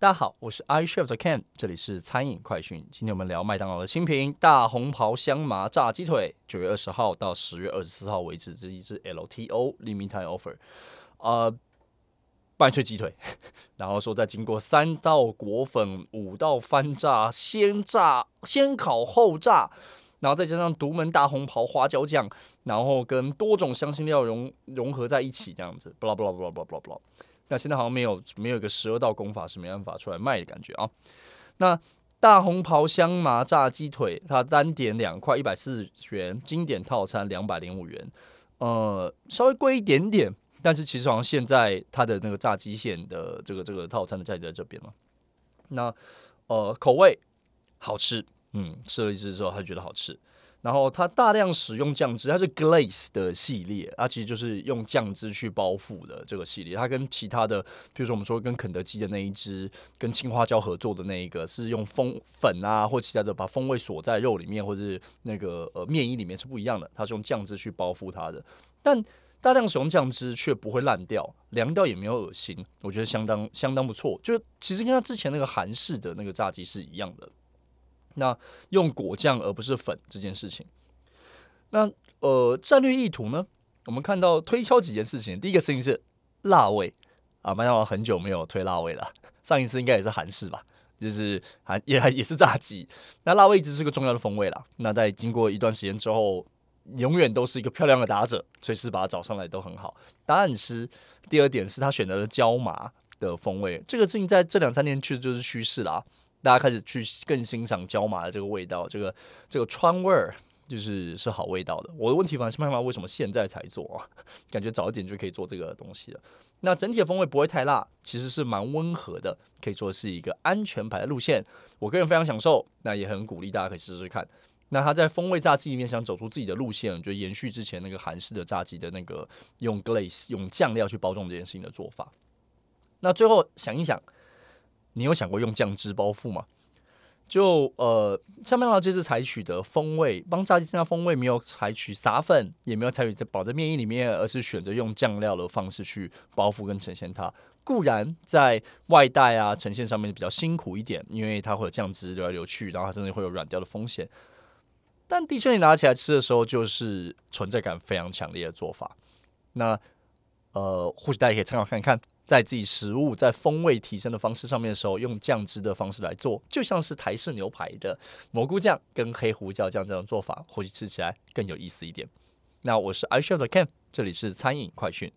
大家好，我是 i s h e f 的 Ken，这里是餐饮快讯。今天我们聊麦当劳的新品大红袍香麻炸鸡腿，九月二十号到十月二十四号为止，这一支 LTO Limit Time Offer，呃，半脆鸡腿，然后说再经过三道裹粉、五道翻炸、先炸、先烤后炸，然后再加上独门大红袍花椒酱，然后跟多种香辛料融融合在一起，这样子，blah blah blah blah blah blah。那现在好像没有没有一个十二道工法是没办法出来卖的感觉啊。那大红袍香麻炸鸡腿，它单点两块一百四十元，经典套餐两百零五元，呃，稍微贵一点点，但是其实好像现在它的那个炸鸡线的这个这个套餐的价格在这边了。那呃，口味好吃，嗯，吃了一次之后他觉得好吃。然后它大量使用酱汁，它是 glaze 的系列，它其实就是用酱汁去包覆的这个系列。它跟其他的，比如说我们说跟肯德基的那一只，跟青花椒合作的那一个，是用风粉啊或其他的把风味锁在肉里面或者是那个呃面衣里面是不一样的。它是用酱汁去包覆它的，但大量使用酱汁却不会烂掉，凉掉也没有恶心，我觉得相当相当不错。就其实跟它之前那个韩式的那个炸鸡是一样的。那用果酱而不是粉这件事情，那呃战略意图呢？我们看到推敲几件事情。第一个事情是辣味啊，麦当劳很久没有推辣味了，上一次应该也是韩式吧，就是韩也也是炸鸡。那辣味一直是个重要的风味啦。那在经过一段时间之后，永远都是一个漂亮的打者，随时把它找上来都很好。但是第二点是他选择了椒麻的风味，这个事情在这两三年确实就是趋势啦。大家开始去更欣赏椒麻的这个味道，这个这个川味儿就是是好味道的。我的问题反而是麦当劳为什么现在才做？感觉早一点就可以做这个东西了。那整体的风味不会太辣，其实是蛮温和的，可以说是一个安全牌的路线。我个人非常享受，那也很鼓励大家可以试试看。那他在风味炸鸡里面想走出自己的路线，就延续之前那个韩式的炸鸡的那个用 glaze 用酱料去包装这件事情的做法。那最后想一想。你有想过用酱汁包覆吗？就呃，像麦当劳这次采取的风味，帮炸鸡增加风味，没有采取撒粉，也没有采取在保在面衣里面，而是选择用酱料的方式去包覆跟呈现它。固然在外带啊呈现上面比较辛苦一点，因为它会有酱汁流来流去，然后它甚至会有软掉的风险。但的确，你拿起来吃的时候，就是存在感非常强烈的做法。那呃，或许大家可以参考看看。在自己食物在风味提升的方式上面的时候，用酱汁的方式来做，就像是台式牛排的蘑菇酱跟黑胡椒酱这种做法，或许吃起来更有意思一点。那我是 I Show 的 Ken，这里是餐饮快讯。